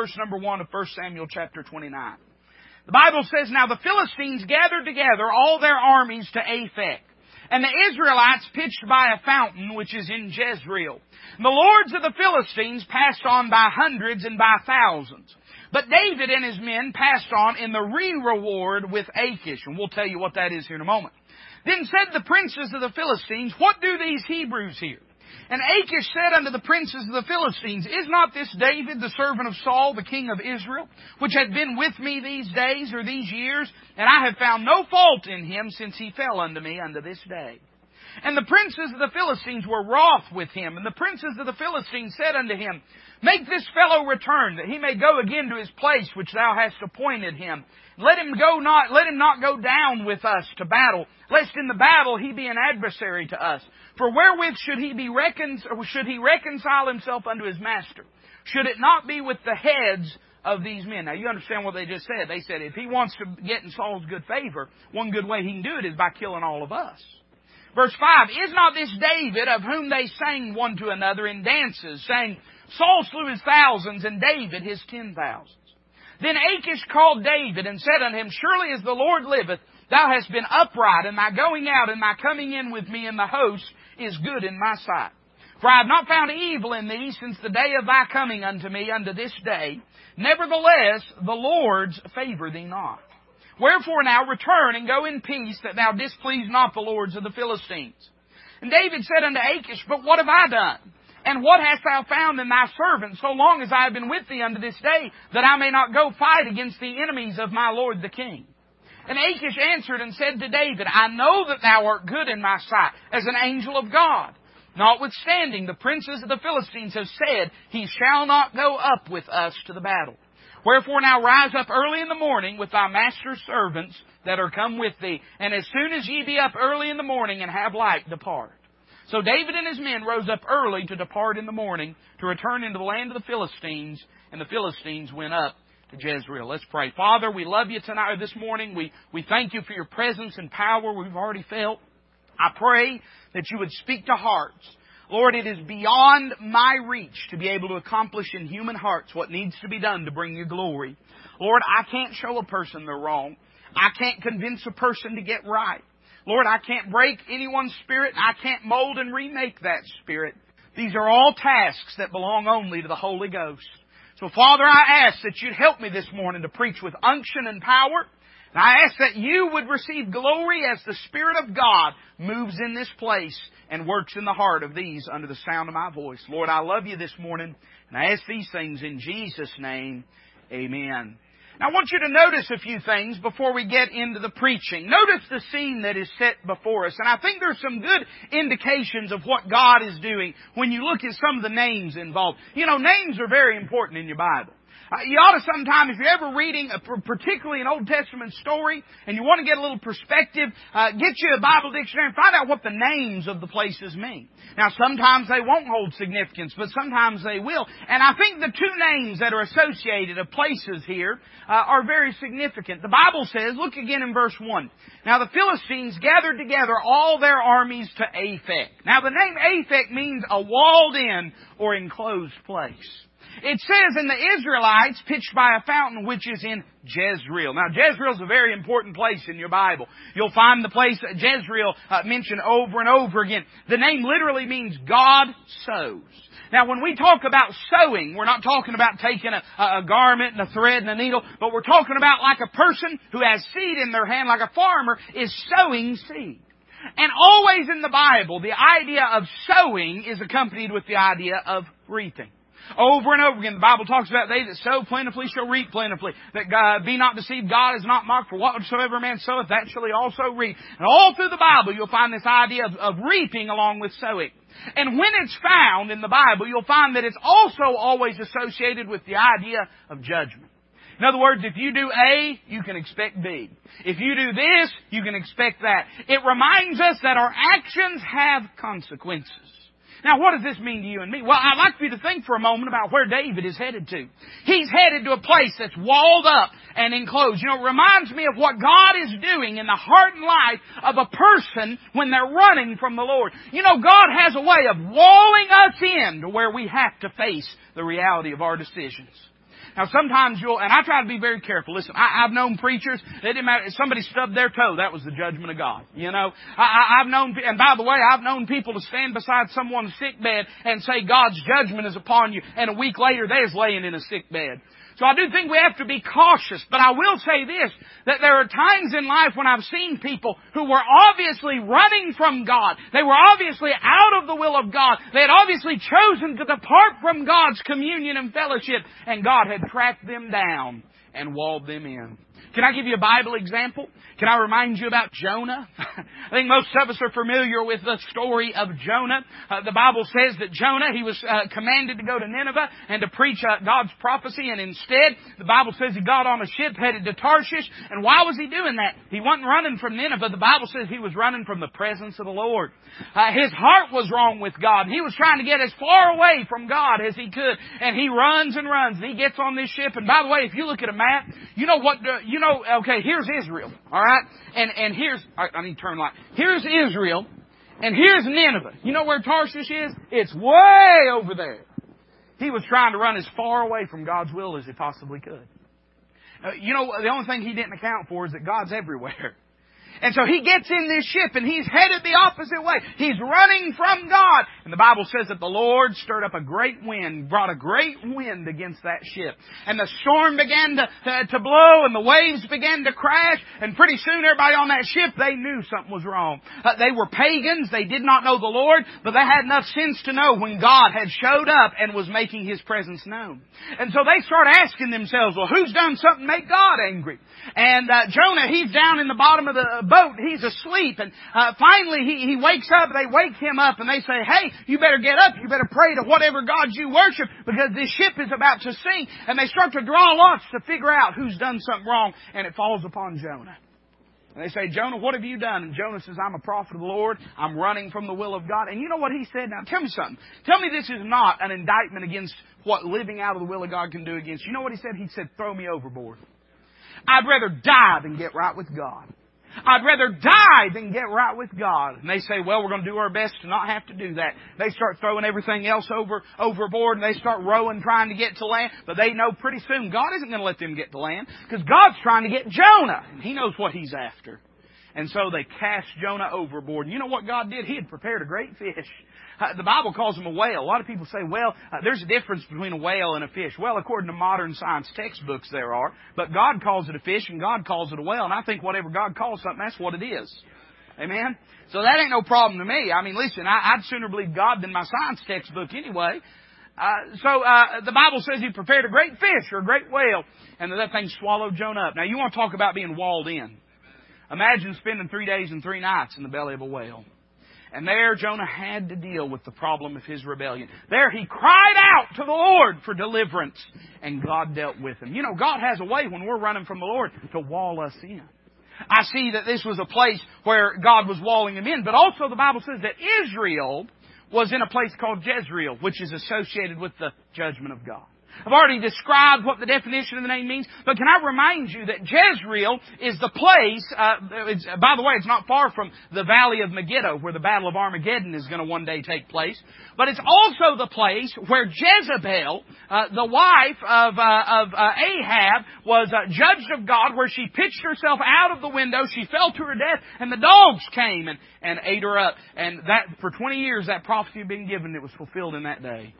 verse number 1 of 1 Samuel chapter 29. The Bible says, Now the Philistines gathered together all their armies to Aphek. And the Israelites pitched by a fountain which is in Jezreel. And the lords of the Philistines passed on by hundreds and by thousands. But David and his men passed on in the re-reward with Achish. And we'll tell you what that is here in a moment. Then said the princes of the Philistines, What do these Hebrews here? And Achish said unto the princes of the Philistines, Is not this David, the servant of Saul, the king of Israel, which hath been with me these days or these years? And I have found no fault in him since he fell unto me unto this day. And the princes of the Philistines were wroth with him. And the princes of the Philistines said unto him, Make this fellow return, that he may go again to his place which thou hast appointed him. Let him go not, let him not go down with us to battle, lest in the battle he be an adversary to us. For wherewith should he be recon- should he reconcile himself unto his master? Should it not be with the heads of these men? Now you understand what they just said. They said if he wants to get in Saul's good favor, one good way he can do it is by killing all of us. Verse 5, Is not this David of whom they sang one to another in dances, saying, Saul slew his thousands and David his ten thousands? Then Achish called David and said unto him, Surely as the Lord liveth, thou hast been upright, in thy going out and thy coming in with me in the host is good in my sight. For I have not found evil in thee since the day of thy coming unto me unto this day. Nevertheless, the Lord's favor thee not. Wherefore now return and go in peace that thou displease not the lords of the Philistines. And David said unto Achish, But what have I done? And what hast thou found in thy servant so long as I have been with thee unto this day, that I may not go fight against the enemies of my lord the king? And Achish answered and said to David, I know that thou art good in my sight, as an angel of God. Notwithstanding, the princes of the Philistines have said, He shall not go up with us to the battle. Wherefore now rise up early in the morning with thy master's servants that are come with thee, and as soon as ye be up early in the morning and have light, depart. So David and his men rose up early to depart in the morning to return into the land of the Philistines, and the Philistines went up Jezreel. Let's pray. Father, we love you tonight or this morning. We, we thank you for your presence and power we've already felt. I pray that you would speak to hearts. Lord, it is beyond my reach to be able to accomplish in human hearts what needs to be done to bring you glory. Lord, I can't show a person they're wrong. I can't convince a person to get right. Lord, I can't break anyone's spirit. I can't mold and remake that spirit. These are all tasks that belong only to the Holy Ghost. So Father, I ask that you'd help me this morning to preach with unction and power. And I ask that you would receive glory as the Spirit of God moves in this place and works in the heart of these under the sound of my voice. Lord, I love you this morning, and I ask these things in Jesus' name. Amen. Now I want you to notice a few things before we get into the preaching. Notice the scene that is set before us. And I think there's some good indications of what God is doing when you look at some of the names involved. You know, names are very important in your Bible. Uh, you ought to sometime, if you're ever reading, a, particularly an Old Testament story, and you want to get a little perspective, uh, get you a Bible dictionary and find out what the names of the places mean. Now, sometimes they won't hold significance, but sometimes they will. And I think the two names that are associated of places here uh, are very significant. The Bible says, look again in verse 1. Now the Philistines gathered together all their armies to Aphek. Now the name Aphek means a walled in or enclosed place. It says, and the Israelites pitched by a fountain which is in Jezreel. Now, Jezreel is a very important place in your Bible. You'll find the place Jezreel uh, mentioned over and over again. The name literally means God sows. Now, when we talk about sowing, we're not talking about taking a, a, garment and a thread and a needle, but we're talking about like a person who has seed in their hand, like a farmer is sowing seed. And always in the Bible, the idea of sowing is accompanied with the idea of reaping. Over and over again, the Bible talks about they that sow plentifully shall reap plentifully. That God, be not deceived, God is not mocked, for whatsoever man soweth, that shall he also reap. And all through the Bible, you'll find this idea of, of reaping along with sowing. And when it's found in the Bible, you'll find that it's also always associated with the idea of judgment. In other words, if you do A, you can expect B. If you do this, you can expect that. It reminds us that our actions have consequences. Now, what does this mean to you and me? Well, I'd like for you to think for a moment about where David is headed to. He's headed to a place that's walled up and enclosed. You know, it reminds me of what God is doing in the heart and life of a person when they're running from the Lord. You know, God has a way of walling us in to where we have to face the reality of our decisions. Now sometimes you'll, and I try to be very careful. Listen, I, I've known preachers, it didn't matter, if somebody stubbed their toe, that was the judgment of God. You know? I, I've known, and by the way, I've known people to stand beside someone's sick bed and say God's judgment is upon you, and a week later they is laying in a sick bed. So I do think we have to be cautious, but I will say this, that there are times in life when I've seen people who were obviously running from God. They were obviously out of the will of God. They had obviously chosen to depart from God's communion and fellowship, and God had tracked them down and walled them in. Can I give you a Bible example? Can I remind you about Jonah? I think most of us are familiar with the story of Jonah. Uh, the Bible says that Jonah, he was uh, commanded to go to Nineveh and to preach uh, God's prophecy, and instead, the Bible says he got on a ship headed to Tarshish. And why was he doing that? He wasn't running from Nineveh. The Bible says he was running from the presence of the Lord. Uh, his heart was wrong with God. He was trying to get as far away from God as he could, and he runs and runs. And he gets on this ship. And by the way, if you look at a map, you know what? Uh, you know, okay, here's Israel, all right, and and here's I, I need to turn light. Here's Israel, and here's Nineveh. You know where Tarshish is? It's way over there. He was trying to run as far away from God's will as he possibly could. Uh, you know, the only thing he didn't account for is that God's everywhere. And so he gets in this ship and he's headed the opposite way. He's running from God. And the Bible says that the Lord stirred up a great wind, brought a great wind against that ship. And the storm began to, uh, to blow and the waves began to crash. And pretty soon everybody on that ship, they knew something was wrong. Uh, they were pagans. They did not know the Lord, but they had enough sense to know when God had showed up and was making His presence known. And so they start asking themselves, well, who's done something to make God angry? And uh, Jonah, he's down in the bottom of the boat. He's asleep. And uh, finally, he, he wakes up. They wake him up and they say, hey, you better get up. You better pray to whatever God you worship because this ship is about to sink. And they start to draw lots to figure out who's done something wrong. And it falls upon Jonah. And they say, Jonah, what have you done? And Jonah says, I'm a prophet of the Lord. I'm running from the will of God. And you know what he said? Now tell me something. Tell me this is not an indictment against what living out of the will of God can do against. You know what he said? He said, throw me overboard. I'd rather die than get right with God. I'd rather die than get right with God. And they say, well, we're going to do our best to not have to do that. They start throwing everything else over, overboard and they start rowing trying to get to land. But they know pretty soon God isn't going to let them get to land because God's trying to get Jonah. And He knows what He's after. And so they cast Jonah overboard. And you know what God did? He had prepared a great fish. The Bible calls him a whale. A lot of people say, well, uh, there's a difference between a whale and a fish. Well, according to modern science textbooks, there are. But God calls it a fish and God calls it a whale. And I think whatever God calls something, that's what it is. Amen? So that ain't no problem to me. I mean, listen, I, would sooner believe God than my science textbook anyway. Uh, so uh, the Bible says He prepared a great fish or a great whale, and that thing swallowed Jonah up. Now you want to talk about being walled in? Imagine spending three days and three nights in the belly of a whale. And there Jonah had to deal with the problem of his rebellion. There he cried out to the Lord for deliverance, and God dealt with him. You know, God has a way when we're running from the Lord to wall us in. I see that this was a place where God was walling them in, but also the Bible says that Israel was in a place called Jezreel, which is associated with the judgment of God. I've already described what the definition of the name means, but can I remind you that Jezreel is the place, uh, by the way, it's not far from the valley of Megiddo, where the Battle of Armageddon is going to one day take place, but it's also the place where Jezebel, uh, the wife of, uh, of uh, Ahab, was uh, judged of God, where she pitched herself out of the window, she fell to her death, and the dogs came and, and ate her up. And that, for 20 years, that prophecy had been given, it was fulfilled in that day.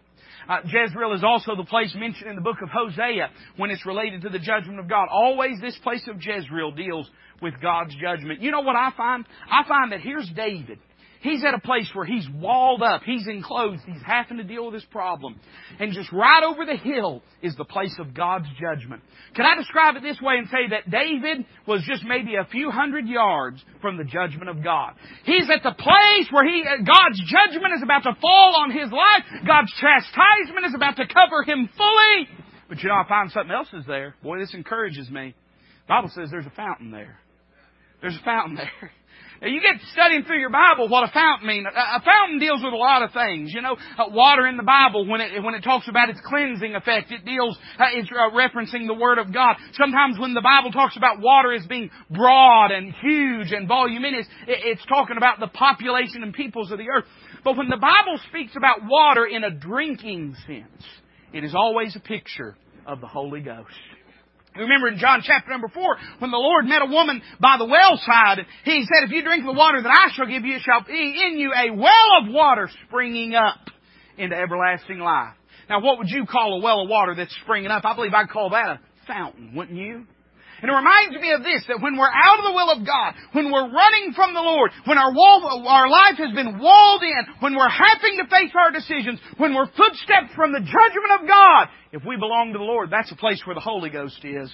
Uh, Jezreel is also the place mentioned in the book of Hosea when it's related to the judgment of God. Always this place of Jezreel deals with God's judgment. You know what I find? I find that here's David. He's at a place where he's walled up, he's enclosed, he's having to deal with this problem. And just right over the hill is the place of God's judgment. Can I describe it this way and say that David was just maybe a few hundred yards from the judgment of God? He's at the place where he, uh, God's judgment is about to fall on his life. God's chastisement is about to cover him fully. But you know, I find something else is there. Boy, this encourages me. The Bible says there's a fountain there. There's a fountain there. You get studying through your Bible what a fountain means. A fountain deals with a lot of things. You know, uh, water in the Bible when it when it talks about its cleansing effect, it deals uh, it's uh, referencing the Word of God. Sometimes when the Bible talks about water as being broad and huge and voluminous, it's talking about the population and peoples of the earth. But when the Bible speaks about water in a drinking sense, it is always a picture of the Holy Ghost. Remember in John chapter number four, when the Lord met a woman by the well side, He said, if you drink the water that I shall give you, it shall be in you a well of water springing up into everlasting life. Now what would you call a well of water that's springing up? I believe I'd call that a fountain, wouldn't you? And it reminds me of this, that when we're out of the will of God, when we're running from the Lord, when our wall, our life has been walled in, when we're having to face our decisions, when we're footsteps from the judgment of God, if we belong to the Lord, that's a place where the Holy Ghost is.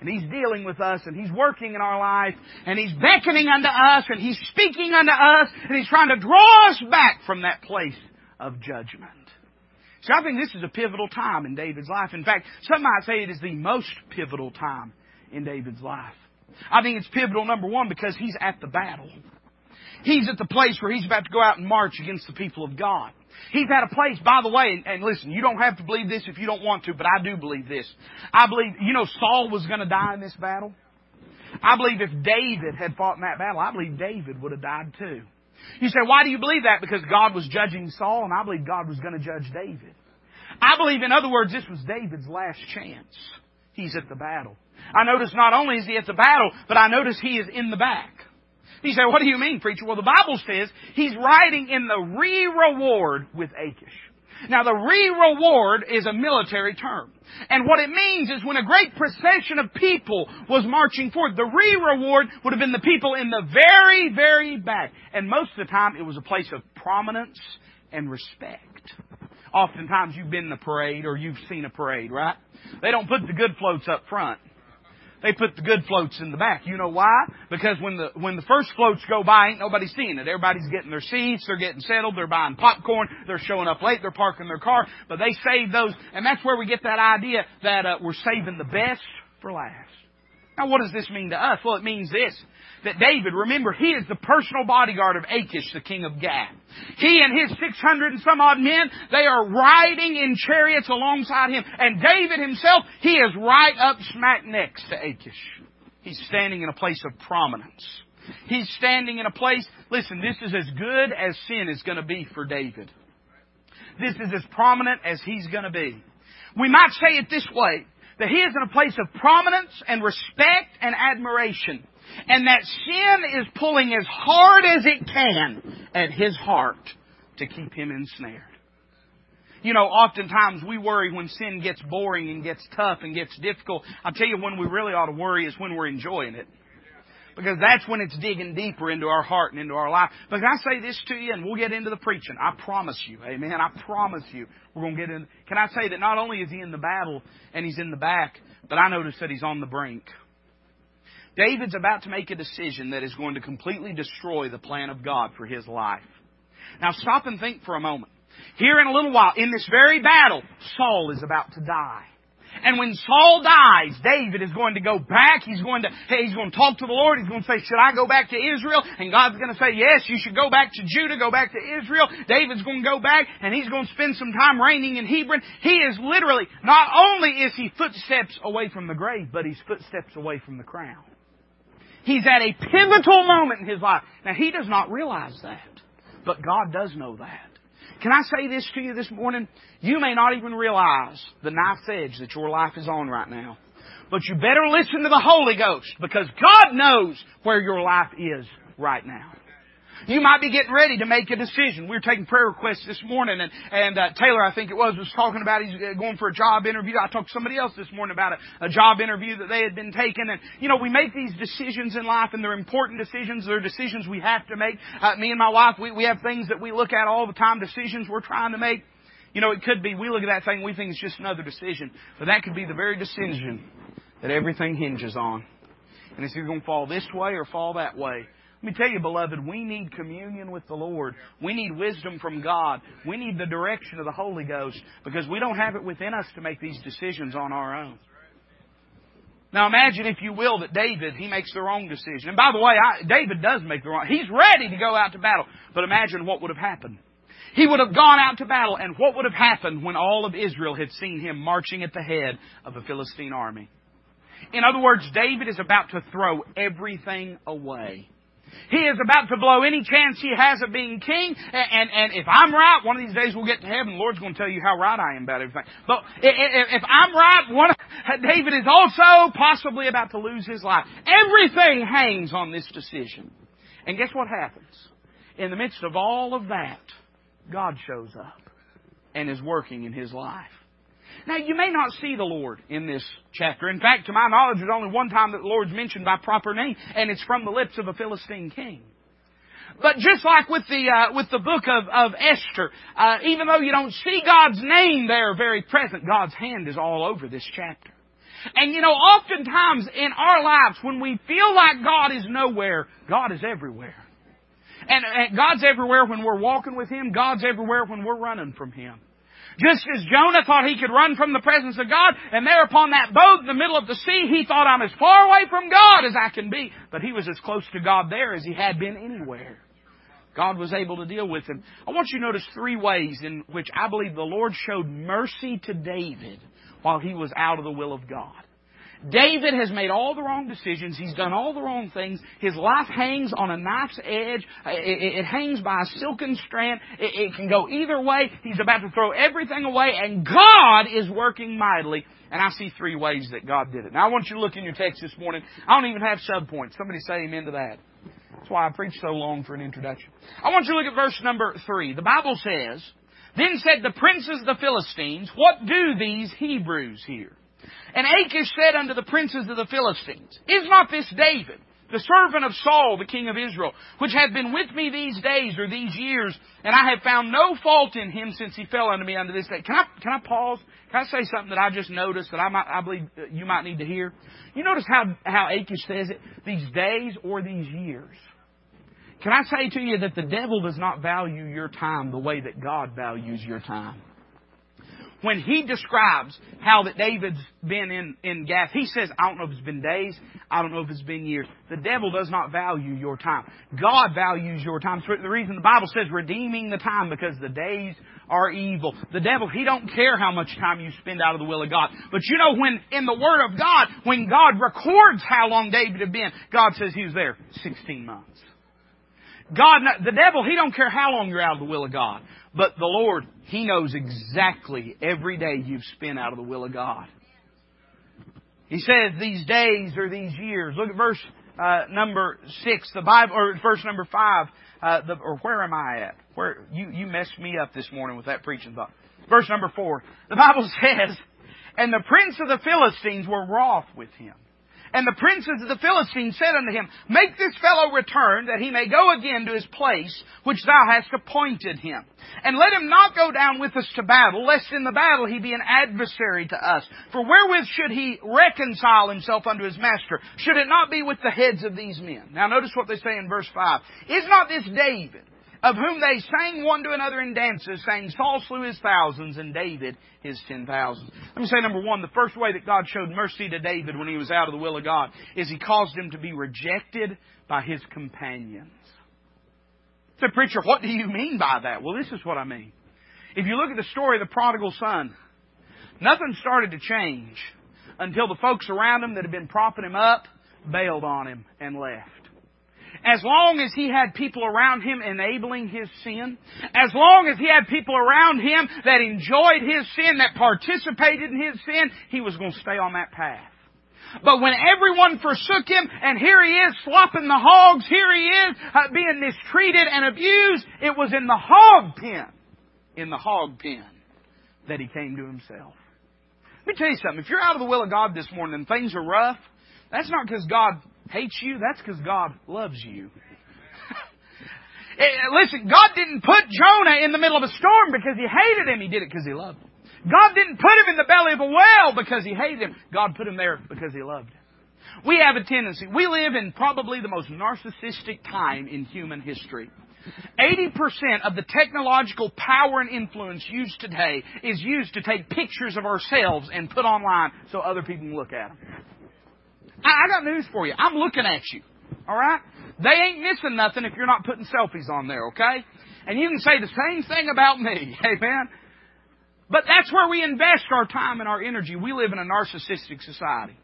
And He's dealing with us, and He's working in our life, and He's beckoning unto us, and He's speaking unto us, and He's trying to draw us back from that place of judgment. So I think this is a pivotal time in David's life. In fact, some might say it is the most pivotal time in David's life. I think it's pivotal, number one, because he's at the battle. He's at the place where he's about to go out and march against the people of God. He's at a place, by the way, and, and listen, you don't have to believe this if you don't want to, but I do believe this. I believe, you know, Saul was going to die in this battle. I believe if David had fought in that battle, I believe David would have died too. You say, why do you believe that? Because God was judging Saul, and I believe God was going to judge David. I believe, in other words, this was David's last chance. He's at the battle. I notice not only is he at the battle, but I notice he is in the back. He said, what do you mean, preacher? Well, the Bible says he's riding in the re-reward with Achish. Now, the re-reward is a military term. And what it means is when a great procession of people was marching forward, the re-reward would have been the people in the very, very back. And most of the time, it was a place of prominence and respect. Oftentimes, you've been in a parade or you've seen a parade, right? They don't put the good floats up front. They put the good floats in the back. You know why? Because when the when the first floats go by, ain't nobody seeing it. Everybody's getting their seats, they're getting settled, they're buying popcorn, they're showing up late, they're parking their car, but they save those, and that's where we get that idea that uh, we're saving the best for last. Now, what does this mean to us? Well, it means this that David, remember, he is the personal bodyguard of Achish, the king of Gath. He and his 600 and some odd men, they are riding in chariots alongside him. And David himself, he is right up smack next to Achish. He's standing in a place of prominence. He's standing in a place, listen, this is as good as sin is going to be for David. This is as prominent as he's going to be. We might say it this way, that he is in a place of prominence and respect and admiration and that sin is pulling as hard as it can at his heart to keep him ensnared. You know, oftentimes we worry when sin gets boring and gets tough and gets difficult. I'll tell you when we really ought to worry is when we're enjoying it. Because that's when it's digging deeper into our heart and into our life. But can I say this to you and we'll get into the preaching. I promise you. Amen. I promise you. We're going to get in. Can I say that not only is he in the battle and he's in the back, but I notice that he's on the brink. David's about to make a decision that is going to completely destroy the plan of God for his life. Now stop and think for a moment. Here in a little while, in this very battle, Saul is about to die. And when Saul dies, David is going to go back. He's going to, he's going to talk to the Lord. He's going to say, should I go back to Israel? And God's going to say, yes, you should go back to Judah, go back to Israel. David's going to go back and he's going to spend some time reigning in Hebron. He is literally, not only is he footsteps away from the grave, but he's footsteps away from the crown. He's at a pivotal moment in his life. Now, he does not realize that, but God does know that. Can I say this to you this morning? You may not even realize the knife's edge that your life is on right now. But you better listen to the Holy Ghost because God knows where your life is right now. You might be getting ready to make a decision. We were taking prayer requests this morning, and, and uh, Taylor, I think it was, was talking about he's uh, going for a job interview. I talked to somebody else this morning about a, a job interview that they had been taking. And, you know, we make these decisions in life, and they're important decisions. They're decisions we have to make. Uh, me and my wife, we, we have things that we look at all the time, decisions we're trying to make. You know, it could be, we look at that thing, we think it's just another decision. But that could be the very decision that everything hinges on. And it's either going to fall this way or fall that way. Let me tell you, beloved, we need communion with the Lord. We need wisdom from God. We need the direction of the Holy Ghost because we don't have it within us to make these decisions on our own. Now imagine, if you will, that David, he makes the wrong decision. And by the way, I, David does make the wrong, he's ready to go out to battle. But imagine what would have happened. He would have gone out to battle, and what would have happened when all of Israel had seen him marching at the head of a Philistine army? In other words, David is about to throw everything away He is about to blow any chance he has of being king. And, and, and if I'm right, one of these days we'll get to heaven. The Lord's going to tell you how right I am about everything. But if, I'm right, one, David is also possibly about to lose his life. Everything hangs on this decision. And guess what happens? In the midst of all of that, God shows up and is working in his life. Now, you may not see the Lord in this chapter. In fact, to my knowledge, there's only one time that the Lord's mentioned by proper name, and it's from the lips of a Philistine king. But just like with the uh, with the book of of Esther, uh, even though you don't see God's name there very present, God's hand is all over this chapter. And you know, oftentimes in our lives, when we feel like God is nowhere, God is everywhere. And, and God's everywhere when we're walking with Him. God's everywhere when we're running from Him. Just as Jonah thought he could run from the presence of God, and there upon that boat in the middle of the sea, he thought, I'm as far away from God as I can be. But he was as close to God there as he had been anywhere. God was able to deal with him. I want you to notice three ways in which I believe the Lord showed mercy to David while he was out of the will of God. David has made all the wrong decisions. He's done all the wrong things. His life hangs on a knife's edge. It, it hangs by a silken strand. It, it can go either way. He's about to throw everything away, and God is working mightily. And I see three ways that God did it. Now I want you to look in your text this morning. I don't even have subpoints. Somebody say amen to that. That's why I preached so long for an introduction. I want you to look at verse number three. The Bible says, Then said the princes of the Philistines, What do these Hebrews here? And Achish said unto the princes of the Philistines, Is not this David, the servant of Saul, the king of Israel, which hath been with me these days or these years, and I have found no fault in him since he fell unto me unto this day. Can I, can I pause? Can I say something that I just noticed that I might, I believe you might need to hear? You notice how, how Achish says it? These days or these years. Can I say to you that the devil does not value your time the way that God values your time? When he describes how that David's been in, in Gath, he says, I don't know if it's been days, I don't know if it's been years. The devil does not value your time. God values your time. So the reason the Bible says redeeming the time because the days are evil. The devil, he don't care how much time you spend out of the will of God. But you know, when in the Word of God, when God records how long David had been, God says he was there 16 months. God, the devil, he don't care how long you're out of the will of God. But the Lord, He knows exactly every day you've spent out of the will of God. He says these days or these years. Look at verse uh, number six, the Bible, or verse number five. Uh, the, or where am I at? Where you you messed me up this morning with that preaching thought. Verse number four. The Bible says, "And the prince of the Philistines were wroth with him." And the princes of the Philistines said unto him, Make this fellow return, that he may go again to his place, which thou hast appointed him. And let him not go down with us to battle, lest in the battle he be an adversary to us. For wherewith should he reconcile himself unto his master? Should it not be with the heads of these men? Now notice what they say in verse 5. Is not this David? Of whom they sang one to another in dances, saying, Saul slew his thousands and David his ten thousands. Let me say number one, the first way that God showed mercy to David when he was out of the will of God is he caused him to be rejected by his companions. So, preacher, what do you mean by that? Well, this is what I mean. If you look at the story of the prodigal son, nothing started to change until the folks around him that had been propping him up bailed on him and left as long as he had people around him enabling his sin, as long as he had people around him that enjoyed his sin, that participated in his sin, he was going to stay on that path. But when everyone forsook him, and here he is slopping the hogs, here he is uh, being mistreated and abused, it was in the hog pen, in the hog pen, that he came to himself. Let me tell you something. If you're out of the will of God this morning and things are rough, that's not because God hates you, that's because God loves you. Eh, listen, God didn't put Jonah in the middle of a storm because he hated him. He did it because he loved him. God didn't put him in the belly of a whale because he hated him. God put him there because he loved him. We have a tendency, we live in probably the most narcissistic time in human history. 80% of the technological power and influence used today is used to take pictures of ourselves and put online so other people can look at them. I, I got news for you. I'm looking at you. All right? They ain't missing nothing if you're not putting selfies on there, okay? And you can say the same thing about me. Amen? But that's where we invest our time and our energy. We live in a narcissistic society.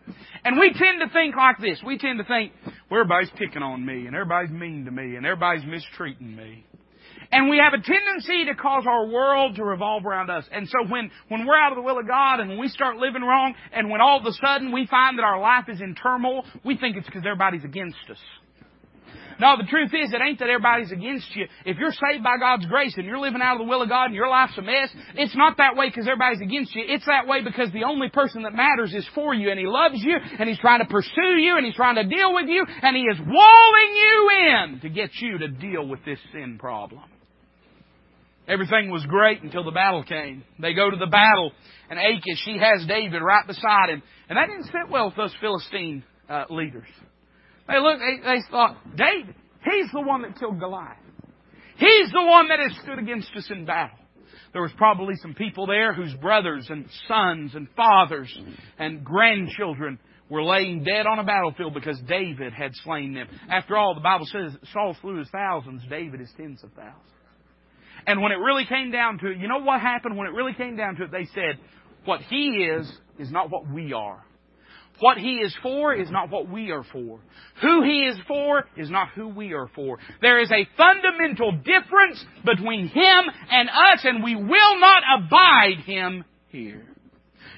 And we tend to think like this. We tend to think, well, everybody's picking on me, and everybody's mean to me, and everybody's mistreating me. And we have a tendency to cause our world to revolve around us. And so when, when we're out of the will of God and when we start living wrong and when all of a sudden we find that our life is in turmoil, we think it's because everybody's against us. No, the truth is, it ain't that everybody's against you. If you're saved by God's grace and you're living out of the will of God and your life's a mess, it's not that way because everybody's against you. It's that way because the only person that matters is for you and He loves you and He's trying to pursue you and He's trying to deal with you and He is walling you in to get you to deal with this sin problem. Everything was great until the battle came. They go to the battle, and Achish, she has David right beside him. And that didn't sit well with those Philistine uh, leaders. They looked, they, they thought, David, he's the one that killed Goliath. He's the one that has stood against us in battle. There was probably some people there whose brothers and sons and fathers and grandchildren were laying dead on a battlefield because David had slain them. After all, the Bible says Saul slew his thousands, David his tens of thousands. And when it really came down to it, you know what happened when it really came down to it? They said, what he is, is not what we are. What he is for is not what we are for. Who he is for is not who we are for. There is a fundamental difference between him and us, and we will not abide him here.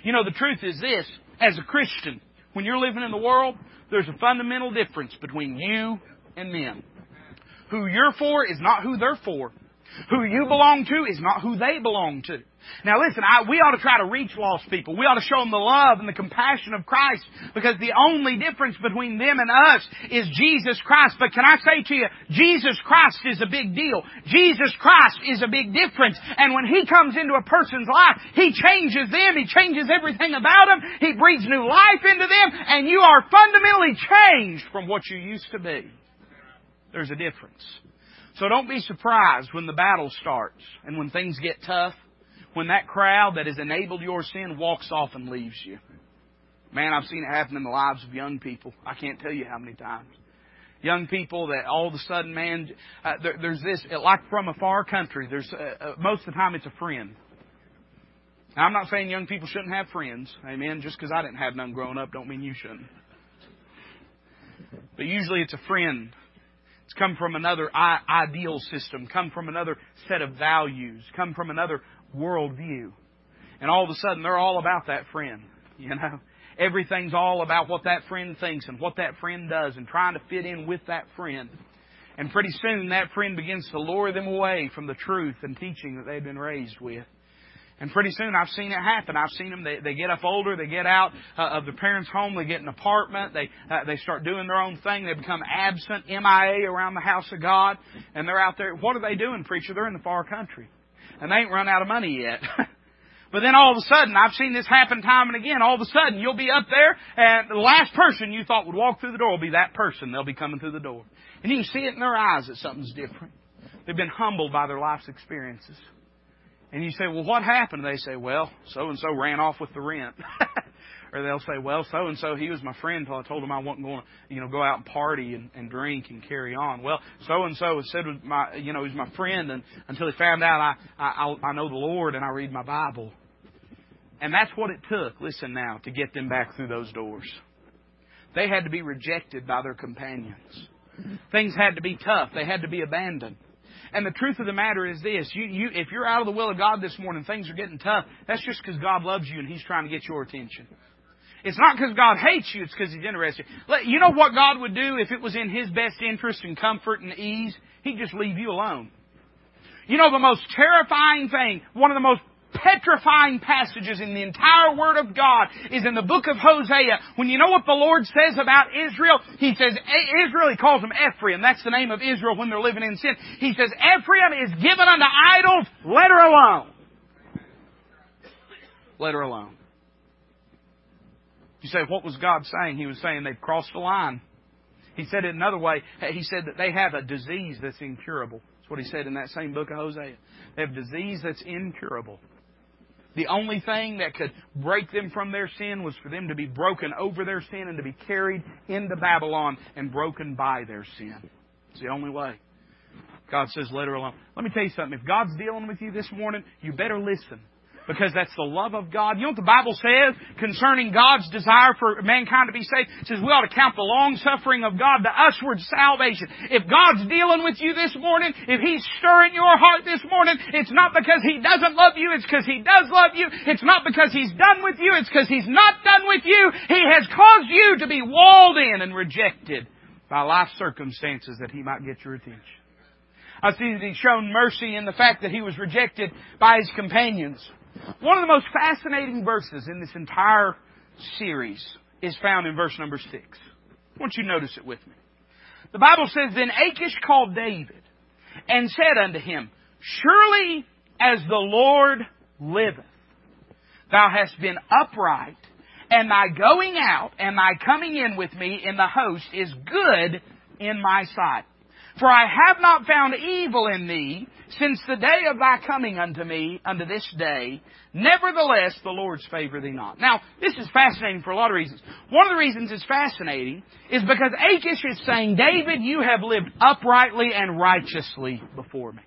You know, the truth is this, as a Christian, when you're living in the world, there's a fundamental difference between you and them. Who you're for is not who they're for. Who you belong to is not who they belong to. Now listen, I, we ought to try to reach lost people. We ought to show them the love and the compassion of Christ because the only difference between them and us is Jesus Christ. But can I say to you, Jesus Christ is a big deal. Jesus Christ is a big difference. And when He comes into a person's life, He changes them. He changes everything about them. He breathes new life into them and you are fundamentally changed from what you used to be. There's a difference. So don't be surprised when the battle starts and when things get tough, when that crowd that has enabled your sin walks off and leaves you. Man, I've seen it happen in the lives of young people. I can't tell you how many times. Young people that all of a sudden, man, uh, there, there's this, like from a far country, there's, uh, uh, most of the time it's a friend. Now, I'm not saying young people shouldn't have friends. Amen. Just because I didn't have none growing up don't mean you shouldn't. But usually it's a friend it's come from another ideal system, come from another set of values, come from another worldview. And all of a sudden, they're all about that friend. You know, everything's all about what that friend thinks and what that friend does and trying to fit in with that friend. And pretty soon, that friend begins to lure them away from the truth and teaching that they've been raised with. And pretty soon I've seen it happen. I've seen them. They, they get up older. They get out uh, of their parents' home. They get an apartment. They uh, they start doing their own thing. They become absent, MIA around the house of God, and they're out there. What are they doing, preacher? They're in the far country, and they ain't run out of money yet. But then all of a sudden, I've seen this happen time and again. All of a sudden, you'll be up there, and the last person you thought would walk through the door will be that person. They'll be coming through the door. And you can see it in their eyes that something's different. They've been humbled by their life's experiences. And you say, well, what happened? They say, well, so and so ran off with the rent. or they'll say, well, so and so, he was my friend until I told him I wasn't going to, you know, go out and party and, and drink and carry on. Well, so and so said was my, you know, he's my friend, and until he found out I, I, I know the Lord and I read my Bible. And that's what it took, listen now, to get them back through those doors. They had to be rejected by their companions. Things had to be tough. They had to be abandoned. And the truth of the matter is this: you, you, if you're out of the will of God this morning, things are getting tough. That's just because God loves you and He's trying to get your attention. It's not because God hates you; it's because He's interested. You know what God would do if it was in His best interest and comfort and ease? He'd just leave you alone. You know the most terrifying thing, one of the most petrifying passages in the entire Word of God is in the book of Hosea. When you know what the Lord says about Israel, He says, Israel, He calls them Ephraim. That's the name of Israel when they're living in sin. He says, Ephraim is given unto idols, let her alone. Let her alone. You say, what was God saying? He was saying they've crossed the line. He said it another way. He said that they have a disease that's incurable. That's what he said in that same book of Hosea. They have disease that's incurable. The only thing that could break them from their sin was for them to be broken over their sin and to be carried into Babylon and broken by their sin. It's the only way. God says, let her alone. Let me tell you something. If God's dealing with you this morning, you better listen. Because that's the love of God. You know what the Bible says concerning God's desire for mankind to be saved? It says we ought to count the long suffering of God, the usward salvation. If God's dealing with you this morning, if He's stirring your heart this morning, it's not because He doesn't love you, it's because He does love you. It's not because He's done with you, it's because He's not done with you. He has caused you to be walled in and rejected by life circumstances that He might get your attention. I see that He's shown mercy in the fact that He was rejected by His companions. One of the most fascinating verses in this entire series is found in verse number six. I want you to notice it with me. The Bible says, Then Achish called David and said unto him, Surely as the Lord liveth, thou hast been upright, and thy going out and thy coming in with me in the host is good in my sight. For I have not found evil in thee since the day of thy coming unto me, unto this day. Nevertheless, the Lord's favor thee not. Now, this is fascinating for a lot of reasons. One of the reasons it's fascinating is because Achish is saying, David, you have lived uprightly and righteously before me.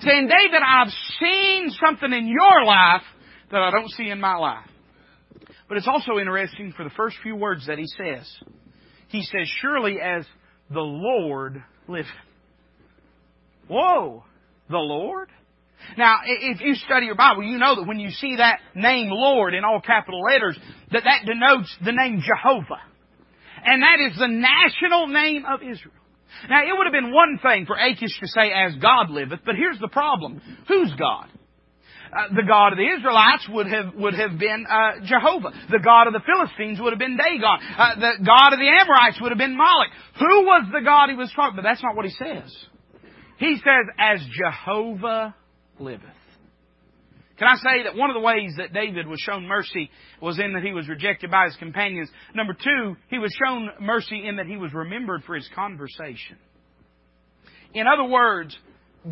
Saying, David, I've seen something in your life that I don't see in my life. But it's also interesting for the first few words that he says. He says, Surely as the Lord Whoa! The Lord? Now, if you study your Bible, you know that when you see that name Lord in all capital letters, that that denotes the name Jehovah. And that is the national name of Israel. Now, it would have been one thing for Achish to say, as God liveth, but here's the problem. Who's God? Uh, the God of the Israelites would have would have been uh, Jehovah. The God of the Philistines would have been Dagon. Uh, the God of the Amorites would have been Moloch. Who was the God he was talking? But that's not what he says. He says, "As Jehovah liveth." Can I say that one of the ways that David was shown mercy was in that he was rejected by his companions? Number two, he was shown mercy in that he was remembered for his conversation. In other words,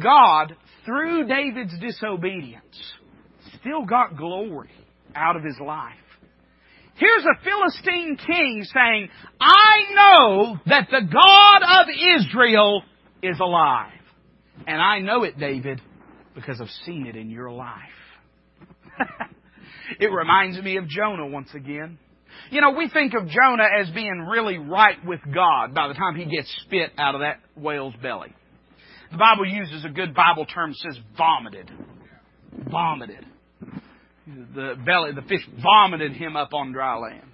God, through David's disobedience, still got glory out of his life. Here's a Philistine king saying, I know that the God of Israel is alive. And I know it, David, because I've seen it in your life. it reminds me of Jonah once again. You know, we think of Jonah as being really right with God by the time he gets spit out of that whale's belly. The Bible uses a good Bible term, says vomited. Vomited. The belly, the fish vomited him up on dry land.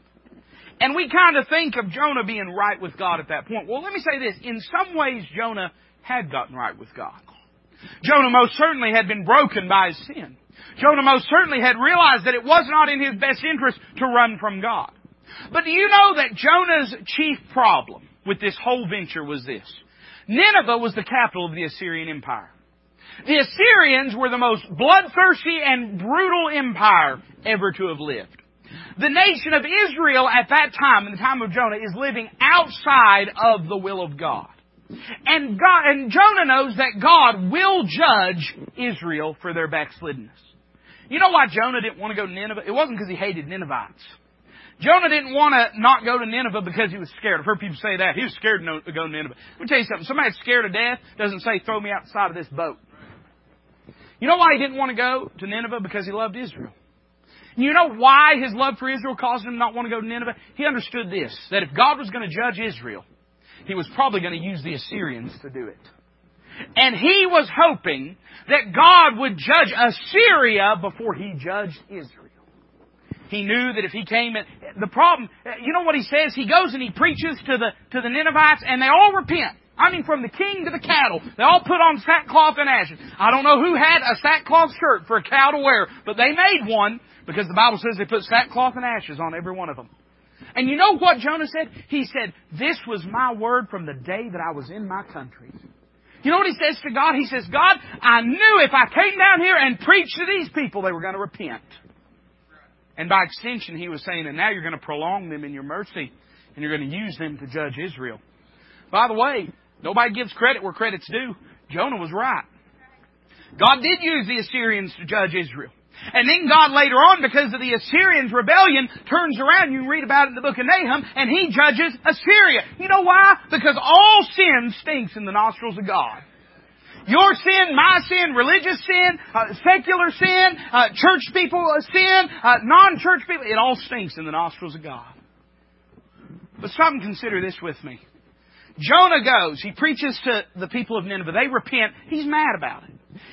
And we kind of think of Jonah being right with God at that point. Well, let me say this. In some ways, Jonah had gotten right with God. Jonah most certainly had been broken by his sin. Jonah most certainly had realized that it was not in his best interest to run from God. But do you know that Jonah's chief problem with this whole venture was this? Nineveh was the capital of the Assyrian Empire. The Assyrians were the most bloodthirsty and brutal empire ever to have lived. The nation of Israel at that time, in the time of Jonah, is living outside of the will of God. And God, and Jonah knows that God will judge Israel for their backsliddenness. You know why Jonah didn't want to go to Nineveh? It wasn't because he hated Ninevites. Jonah didn't want to not go to Nineveh because he was scared. I've heard people say that. He was scared to go to Nineveh. Let me tell you something. Somebody scared to death doesn't say, throw me outside of this boat. You know why he didn't want to go to Nineveh? Because he loved Israel. You know why his love for Israel caused him to not want to go to Nineveh? He understood this, that if God was going to judge Israel, he was probably going to use the Assyrians to do it. And he was hoping that God would judge Assyria before he judged Israel. He knew that if he came in, the problem, you know what he says? He goes and he preaches to the, to the Ninevites and they all repent. I mean, from the king to the cattle, they all put on sackcloth and ashes. I don't know who had a sackcloth shirt for a cow to wear, but they made one because the Bible says they put sackcloth and ashes on every one of them. And you know what Jonah said? He said, This was my word from the day that I was in my country. You know what he says to God? He says, God, I knew if I came down here and preached to these people, they were going to repent. And by extension, he was saying that now you're going to prolong them in your mercy and you're going to use them to judge Israel. By the way, nobody gives credit where credit's due. Jonah was right. God did use the Assyrians to judge Israel. And then God later on, because of the Assyrians' rebellion, turns around, you read about it in the book of Nahum, and he judges Assyria. You know why? Because all sin stinks in the nostrils of God. Your sin, my sin, religious sin, uh, secular sin, uh, church people uh, sin, uh, non-church people, it all stinks in the nostrils of God. But stop and consider this with me. Jonah goes, he preaches to the people of Nineveh. They repent. He's mad about it.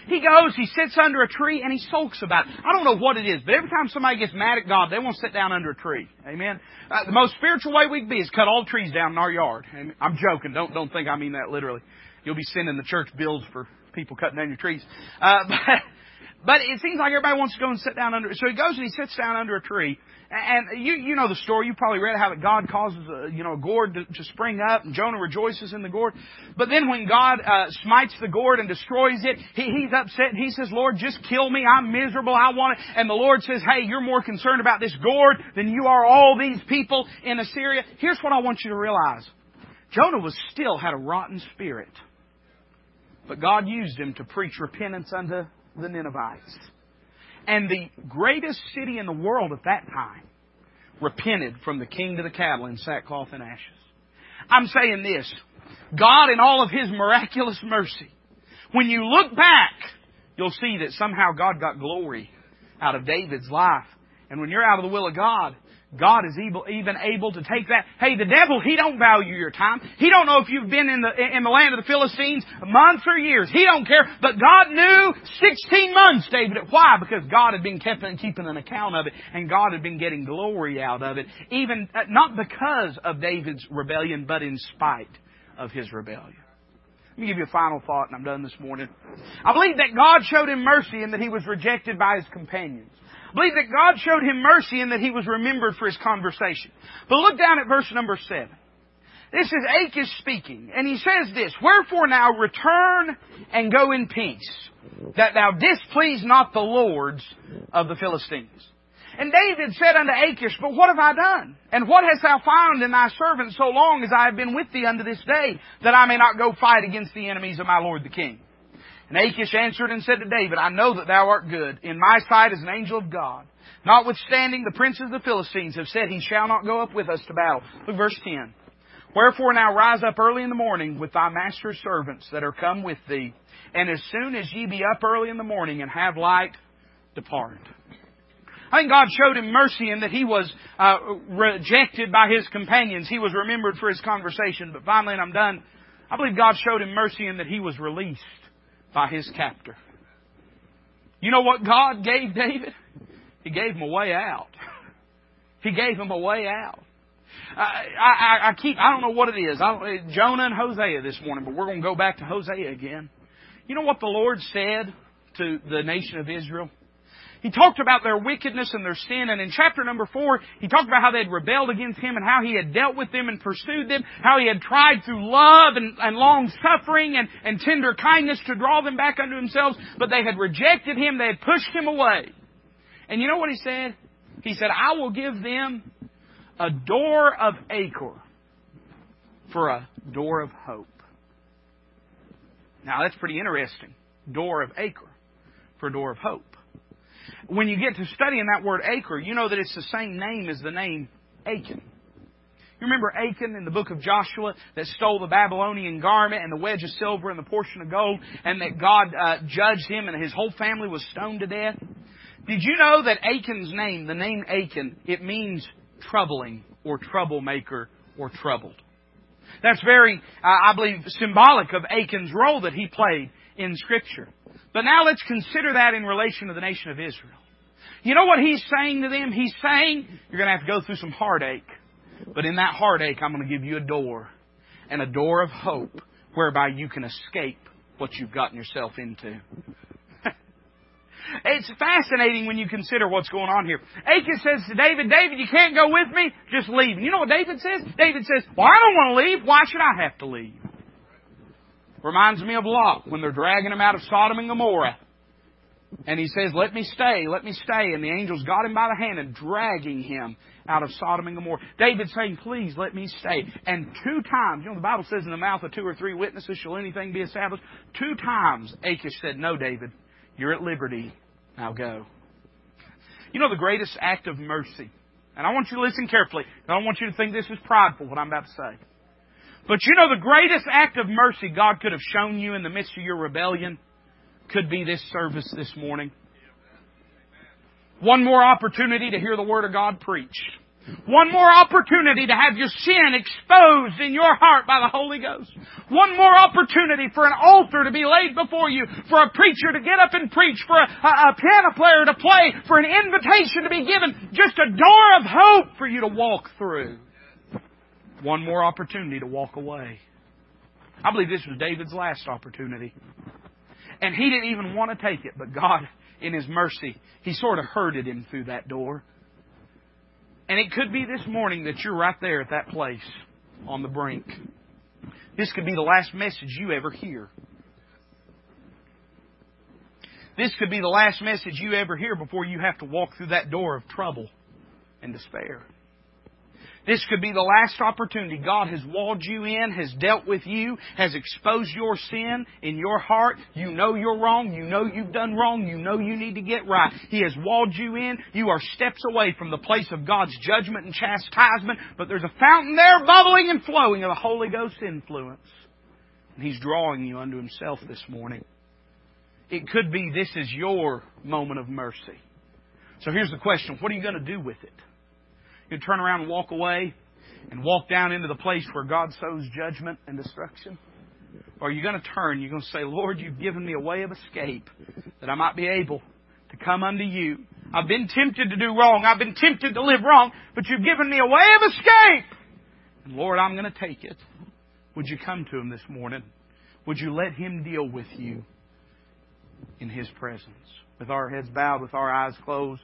He goes, he sits under a tree, and he sulks about it. I don't know what it is, but every time somebody gets mad at God, they want to sit down under a tree. Amen. Uh, the most spiritual way we can be is cut all trees down in our yard. And I'm joking. Don't don't think I mean that literally. You'll be sending the church bills for people cutting down your trees. Uh, but but it seems like everybody wants to go and sit down under. So he goes and he sits down under a tree, and you you know the story. You probably read how that God causes a, you know a gourd to, to spring up, and Jonah rejoices in the gourd. But then when God uh, smites the gourd and destroys it, he, he's upset and he says, "Lord, just kill me. I'm miserable. I want it." And the Lord says, "Hey, you're more concerned about this gourd than you are all these people in Assyria." Here's what I want you to realize: Jonah was still had a rotten spirit, but God used him to preach repentance unto the Ninevites. And the greatest city in the world at that time repented from the king to the cattle in sackcloth and ashes. I'm saying this. God in all of His miraculous mercy, when you look back, you'll see that somehow God got glory out of David's life. And when you're out of the will of God, God is even able to take that. Hey, the devil, he don't value your time. He don't know if you've been in the, in the land of the Philistines months or years. He don't care. But God knew 16 months, David. Why? Because God had been keeping, keeping an account of it and God had been getting glory out of it. Even, uh, not because of David's rebellion, but in spite of his rebellion. Let me give you a final thought and I'm done this morning. I believe that God showed him mercy and that he was rejected by his companions believe that God showed him mercy and that he was remembered for his conversation. But look down at verse number seven. This is Achish speaking, and he says this, Wherefore now return and go in peace, that thou displease not the lords of the Philistines. And David said unto Achish, But what have I done? And what hast thou found in thy servant so long as I have been with thee unto this day, that I may not go fight against the enemies of my lord the king? And Achish answered and said to David, I know that thou art good, in my sight as an angel of God. Notwithstanding, the princes of the Philistines have said, He shall not go up with us to battle. Look verse 10. Wherefore now rise up early in the morning with thy master's servants that are come with thee, and as soon as ye be up early in the morning and have light, depart. I think God showed him mercy in that he was uh, rejected by his companions. He was remembered for his conversation. But finally, and I'm done, I believe God showed him mercy in that he was released by his captor. You know what God gave David? He gave him a way out. He gave him a way out. I, I, I keep, I don't know what it is. I, eh, Jonah and Hosea this morning, but we're going to go back to Hosea again. You know what the Lord said to the nation of Israel? He talked about their wickedness and their sin, and in chapter number four, he talked about how they had rebelled against him and how he had dealt with them and pursued them, how he had tried through love and, and long suffering and, and tender kindness to draw them back unto themselves, but they had rejected him, they had pushed him away. And you know what he said? He said, I will give them a door of Achor for a door of hope. Now that's pretty interesting. Door of Achor for a door of hope when you get to studying that word Achor, you know that it's the same name as the name Achan. You remember Achan in the book of Joshua that stole the Babylonian garment and the wedge of silver and the portion of gold, and that God uh, judged him and his whole family was stoned to death? Did you know that Achan's name, the name Achan, it means troubling or troublemaker or troubled? That's very, uh, I believe, symbolic of Achan's role that he played in Scripture. But now let's consider that in relation to the nation of Israel. You know what he's saying to them? He's saying, you're going to have to go through some heartache. But in that heartache, I'm going to give you a door. And a door of hope whereby you can escape what you've gotten yourself into. it's fascinating when you consider what's going on here. Achan says to David, David, you can't go with me. Just leave. And you know what David says? David says, well, I don't want to leave. Why should I have to leave? Reminds me of Lot when they're dragging him out of Sodom and Gomorrah. And he says, Let me stay, let me stay. And the angels got him by the hand and dragging him out of Sodom and Gomorrah. David saying, Please let me stay. And two times, you know, the Bible says in the mouth of two or three witnesses shall anything be established. Two times Achish said, No, David, you're at liberty. Now go. You know the greatest act of mercy. And I want you to listen carefully. I don't want you to think this is prideful, what I'm about to say. But you know the greatest act of mercy God could have shown you in the midst of your rebellion could be this service this morning. One more opportunity to hear the Word of God preached. One more opportunity to have your sin exposed in your heart by the Holy Ghost. One more opportunity for an altar to be laid before you, for a preacher to get up and preach, for a, a, a piano player to play, for an invitation to be given, just a door of hope for you to walk through. One more opportunity to walk away. I believe this was David's last opportunity. And he didn't even want to take it, but God, in His mercy, He sort of herded him through that door. And it could be this morning that you're right there at that place on the brink. This could be the last message you ever hear. This could be the last message you ever hear before you have to walk through that door of trouble and despair. This could be the last opportunity. God has walled you in, has dealt with you, has exposed your sin in your heart. You know you're wrong. You know you've done wrong. You know you need to get right. He has walled you in. You are steps away from the place of God's judgment and chastisement, but there's a fountain there bubbling and flowing of the Holy Ghost influence. And He's drawing you unto Himself this morning. It could be this is your moment of mercy. So here's the question. What are you going to do with it? You turn around and walk away and walk down into the place where God sows judgment and destruction? Or are you going to turn? You're going to say, Lord, you've given me a way of escape that I might be able to come unto you. I've been tempted to do wrong. I've been tempted to live wrong, but you've given me a way of escape. And Lord, I'm going to take it. Would you come to Him this morning? Would you let Him deal with you in His presence? With our heads bowed, with our eyes closed.